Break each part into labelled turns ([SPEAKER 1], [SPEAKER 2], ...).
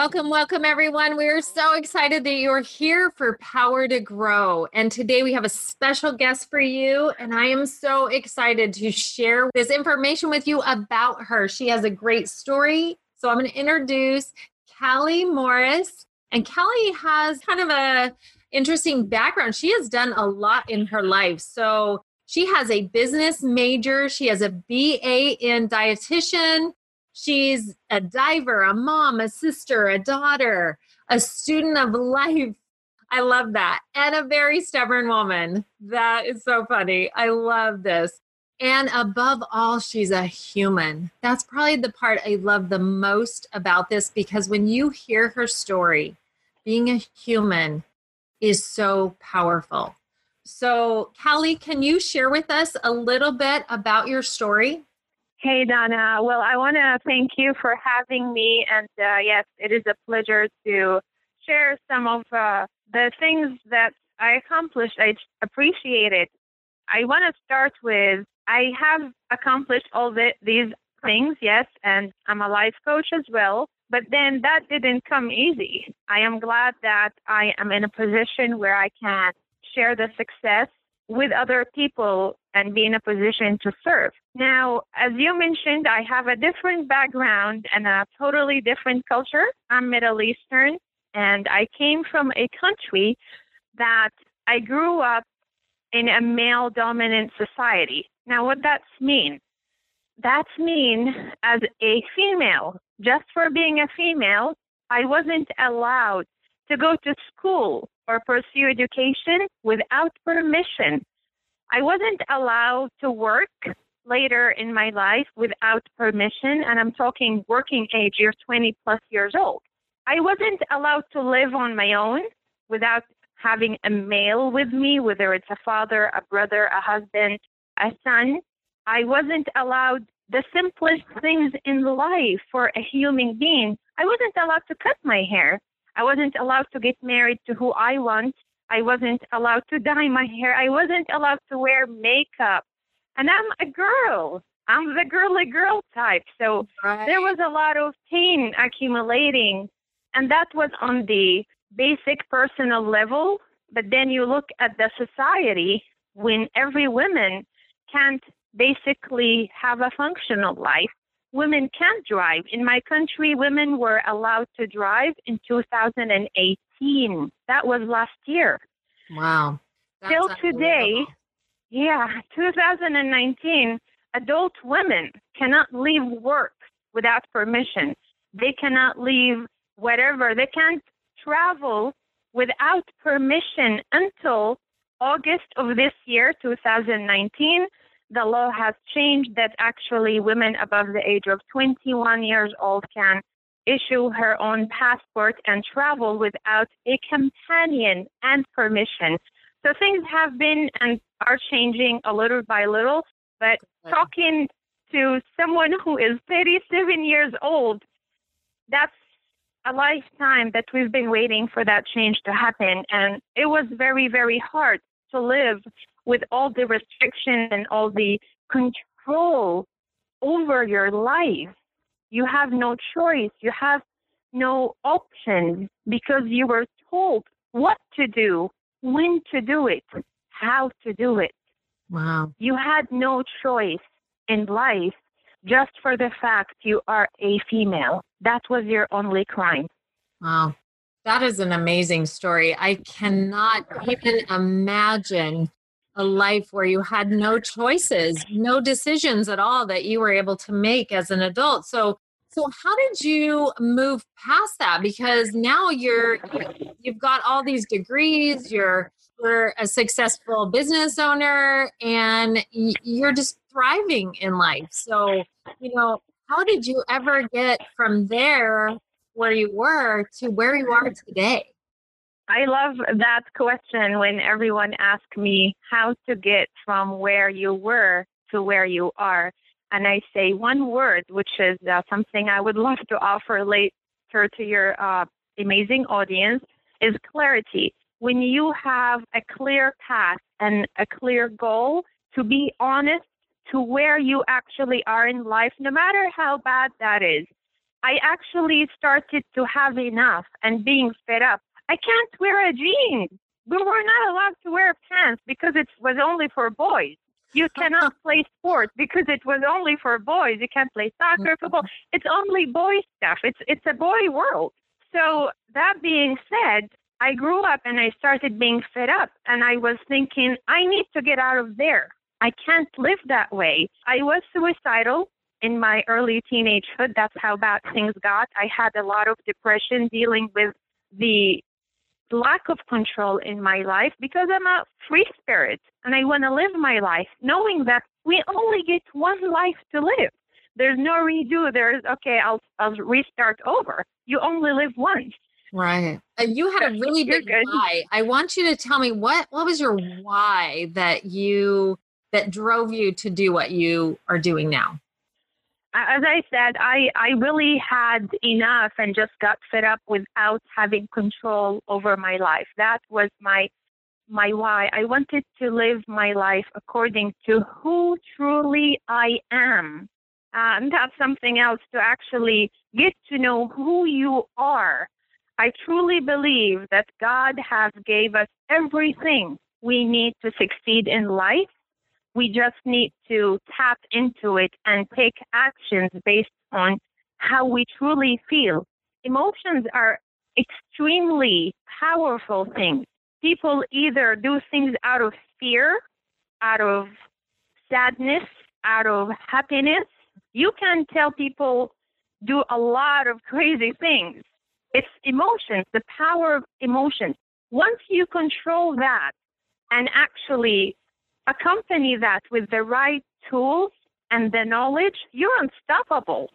[SPEAKER 1] Welcome, welcome, everyone. We are so excited that you're here for Power to Grow. And today we have a special guest for you. And I am so excited to share this information with you about her. She has a great story. So I'm going to introduce Callie Morris. And Callie has kind of a interesting background. She has done a lot in her life. So she has a business major, she has a BA in dietitian, She's a diver, a mom, a sister, a daughter, a student of life. I love that. And a very stubborn woman. That is so funny. I love this. And above all, she's a human. That's probably the part I love the most about this because when you hear her story, being a human is so powerful. So, Callie, can you share with us a little bit about your story?
[SPEAKER 2] Hey, Donna. Well, I want to thank you for having me. And uh, yes, it is a pleasure to share some of uh, the things that I accomplished. I appreciate it. I want to start with I have accomplished all the, these things, yes, and I'm a life coach as well. But then that didn't come easy. I am glad that I am in a position where I can share the success with other people and be in a position to serve. Now, as you mentioned, I have a different background and a totally different culture. I'm Middle Eastern, and I came from a country that I grew up in a male dominant society. Now, what that's mean? That's mean as a female, just for being a female, I wasn't allowed to go to school or pursue education without permission. I wasn't allowed to work later in my life without permission, and I'm talking working age, you're 20 plus years old. I wasn't allowed to live on my own without having a male with me, whether it's a father, a brother, a husband, a son. I wasn't allowed the simplest things in life for a human being. I wasn't allowed to cut my hair. I wasn't allowed to get married to who I want. I wasn't allowed to dye my hair. I wasn't allowed to wear makeup. And I'm a girl. I'm the girly girl type. So right. there was a lot of pain accumulating. And that was on the basic personal level. But then you look at the society when every woman can't basically have a functional life women can't drive. In my country, women were allowed to drive in 2018. That was last year.
[SPEAKER 1] Wow.
[SPEAKER 2] Till today, yeah, 2019, adult women cannot leave work without permission. They cannot leave whatever. They can't travel without permission until August of this year, 2019 the law has changed that actually women above the age of 21 years old can issue her own passport and travel without a companion and permission. So things have been and are changing a little by little, but talking to someone who is 37 years old, that's a lifetime that we've been waiting for that change to happen. And it was very, very hard to live with all the restrictions and all the control over your life. You have no choice. You have no option because you were told what to do, when to do it, how to do it.
[SPEAKER 1] Wow.
[SPEAKER 2] You had no choice in life just for the fact you are a female. That was your only crime.
[SPEAKER 1] Wow. That is an amazing story. I cannot even imagine a life where you had no choices, no decisions at all that you were able to make as an adult. So so how did you move past that because now you're you've got all these degrees, you're you're a successful business owner and you're just thriving in life. So, you know, how did you ever get from there where you were to where you are today?
[SPEAKER 2] I love that question when everyone asks me how to get from where you were to where you are. And I say one word, which is uh, something I would love to offer later to your uh, amazing audience, is clarity. When you have a clear path and a clear goal, to be honest to where you actually are in life, no matter how bad that is. I actually started to have enough and being fed up. I can't wear a jeans. We were not allowed to wear pants because it was only for boys. You cannot play sports because it was only for boys. You can't play soccer, mm-hmm. football. It's only boy stuff. It's it's a boy world. So that being said, I grew up and I started being fed up and I was thinking I need to get out of there. I can't live that way. I was suicidal in my early teenagehood. That's how bad things got. I had a lot of depression dealing with the lack of control in my life because I'm a free spirit and I want to live my life knowing that we only get one life to live. There's no redo. There's okay, I'll I'll restart over. You only live once.
[SPEAKER 1] Right. And you had a really big why. I want you to tell me what what was your why that you that drove you to do what you are doing now?
[SPEAKER 2] As I said, I, I really had enough and just got fed up without having control over my life. That was my my why. I wanted to live my life according to who truly I am. and that's something else to actually get to know who you are. I truly believe that God has gave us everything we need to succeed in life we just need to tap into it and take actions based on how we truly feel. Emotions are extremely powerful things. People either do things out of fear, out of sadness, out of happiness. You can tell people do a lot of crazy things. It's emotions, the power of emotions. Once you control that and actually accompany that with the right tools and the knowledge, you're unstoppable.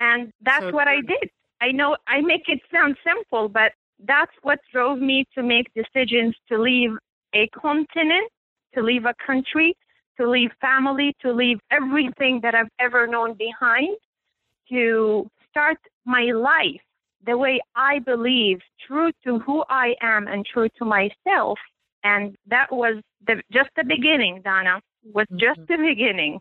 [SPEAKER 2] And that's so what I did. I know I make it sound simple, but that's what drove me to make decisions to leave a continent, to leave a country, to leave family, to leave everything that I've ever known behind, to start my life the way I believe, true to who I am and true to myself, and that was the, just the beginning, Donna, was just mm-hmm. the beginning.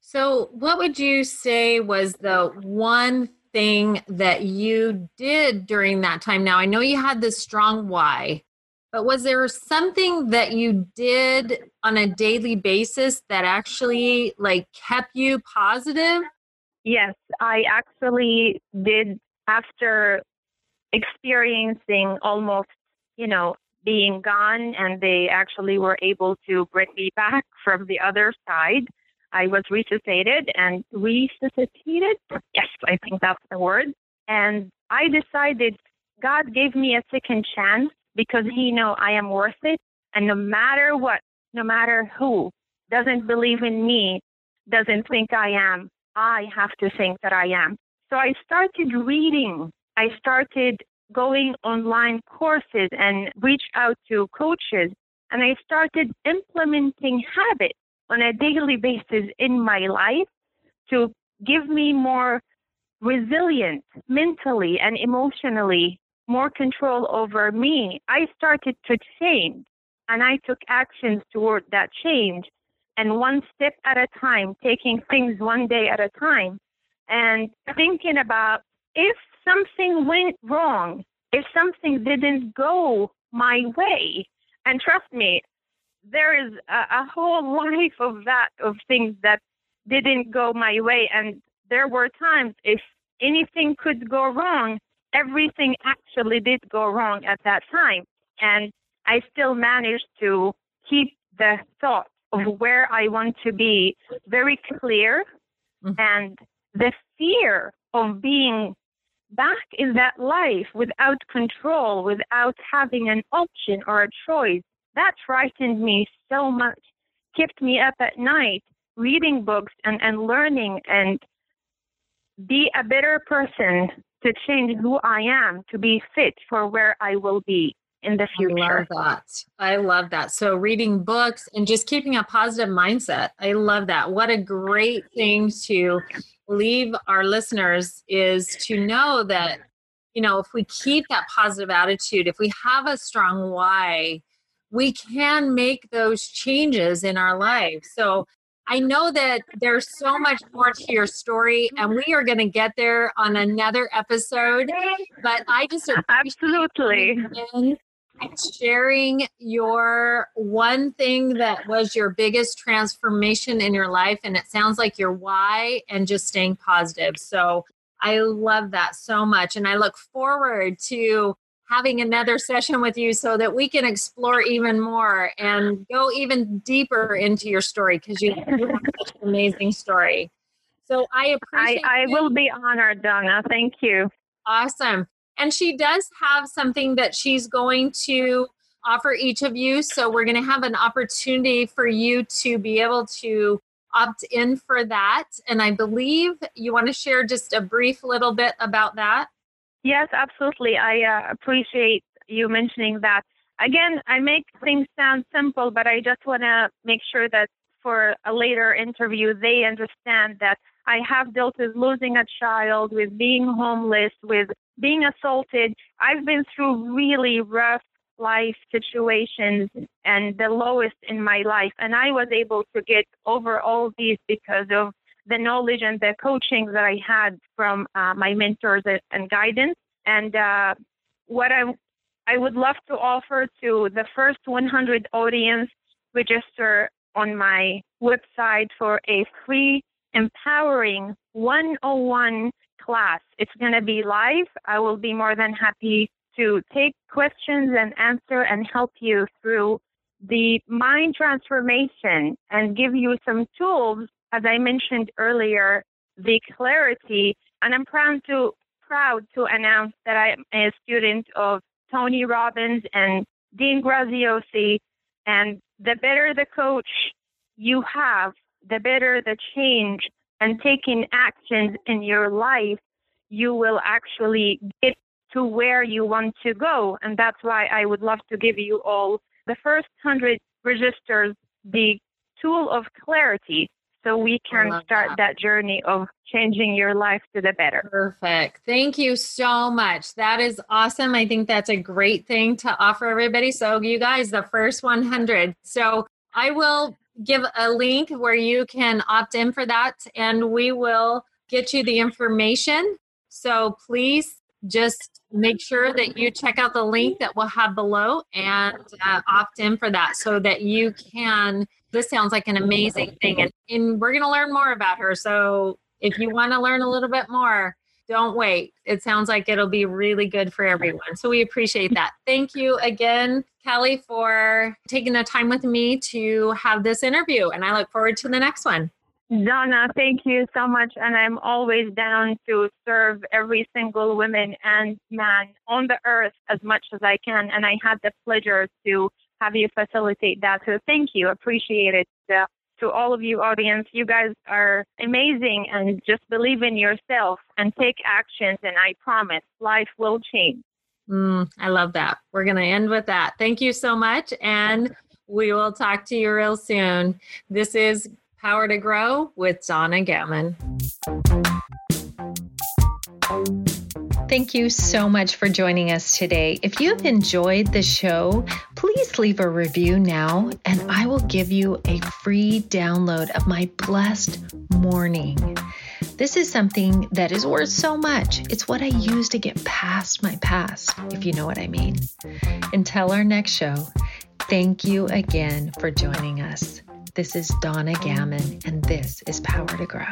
[SPEAKER 1] So, what would you say was the one thing that you did during that time? Now, I know you had this strong why, but was there something that you did on a daily basis that actually like kept you positive?
[SPEAKER 2] Yes, I actually did after experiencing almost, you know, being gone, and they actually were able to bring me back from the other side. I was resuscitated and resuscitated. Yes, I think that's the word. And I decided God gave me a second chance because He know I am worth it. And no matter what, no matter who doesn't believe in me, doesn't think I am, I have to think that I am. So I started reading. I started going online courses and reach out to coaches. And I started implementing habits on a daily basis in my life to give me more resilience mentally and emotionally, more control over me. I started to change and I took actions toward that change. And one step at a time, taking things one day at a time, and thinking about if something went wrong, if something didn't go my way, and trust me, there is a, a whole life of that, of things that didn't go my way. And there were times if anything could go wrong, everything actually did go wrong at that time. And I still managed to keep the thought of where I want to be very clear. Mm-hmm. And the fear of being back in that life without control, without having an option or a choice, that frightened me so much, kept me up at night reading books and, and learning and be a better person to change who I am to be fit for where I will be in the future.
[SPEAKER 1] I love that. I love that. So reading books and just keeping a positive mindset. I love that. What a great thing to leave our listeners is to know that you know, if we keep that positive attitude, if we have a strong why, we can make those changes in our life. So I know that there's so much more to your story, and we are going to get there on another episode. But I just
[SPEAKER 2] absolutely
[SPEAKER 1] sharing your one thing that was your biggest transformation in your life, and it sounds like your why, and just staying positive. So I love that so much, and I look forward to having another session with you so that we can explore even more and go even deeper into your story because you, have such an amazing story. So I appreciate.
[SPEAKER 2] I, I will be honored, Donna. Thank you.
[SPEAKER 1] Awesome. And she does have something that she's going to offer each of you. So we're going to have an opportunity for you to be able to opt in for that. And I believe you want to share just a brief little bit about that.
[SPEAKER 2] Yes, absolutely. I uh, appreciate you mentioning that. Again, I make things sound simple, but I just want to make sure that for a later interview, they understand that I have dealt with losing a child, with being homeless, with being assaulted. I've been through really rough life situations and the lowest in my life. And I was able to get over all these because of the knowledge and the coaching that I had from uh, my mentors and guidance. And uh, what I I would love to offer to the first 100 audience register on my website for a free empowering 101 class. It's going to be live. I will be more than happy to take questions and answer and help you through the mind transformation and give you some tools as I mentioned earlier, the clarity, and I'm proud to proud to announce that I'm a student of Tony Robbins and Dean Graziosi. And the better the coach you have, the better the change and taking actions in your life, you will actually get to where you want to go. And that's why I would love to give you all the first hundred registers the tool of clarity so we can start that. that. journey of changing your life to the better.
[SPEAKER 1] Perfect. Thank you so much. That is awesome. I think that's a great thing to offer everybody. So, you guys, the first 100. So, I will give a link where you can opt in for that and we will get you the information. So, please just make sure that you check out the link that we'll have below and uh, opt in for that so that you can this sounds like an amazing thing. And, and we're going to learn more about her. So if you want to learn a little bit more, don't wait. It sounds like it'll be really good for everyone. So we appreciate that. Thank you again, Kelly, for taking the time with me to have this interview. And I look forward to the next one.
[SPEAKER 2] Donna, thank you so much. And I'm always down to serve every single woman and man on the earth as much as I can. And I had the pleasure to have you facilitate that. So thank you. Appreciate it. Uh, to all of you audience, you guys are amazing and just believe in yourself and take actions. And I promise life will change.
[SPEAKER 1] Mm, I love that. We're going to end with that. Thank you so much. And we will talk to you real soon. This is Power to Grow with Donna Gammon.
[SPEAKER 3] Thank you so much for joining us today. If you've enjoyed the show, please leave a review now, and I will give you a free download of my blessed morning. This is something that is worth so much. It's what I use to get past my past, if you know what I mean. Until our next show, thank you again for joining us. This is Donna Gammon, and this is Power to Grow.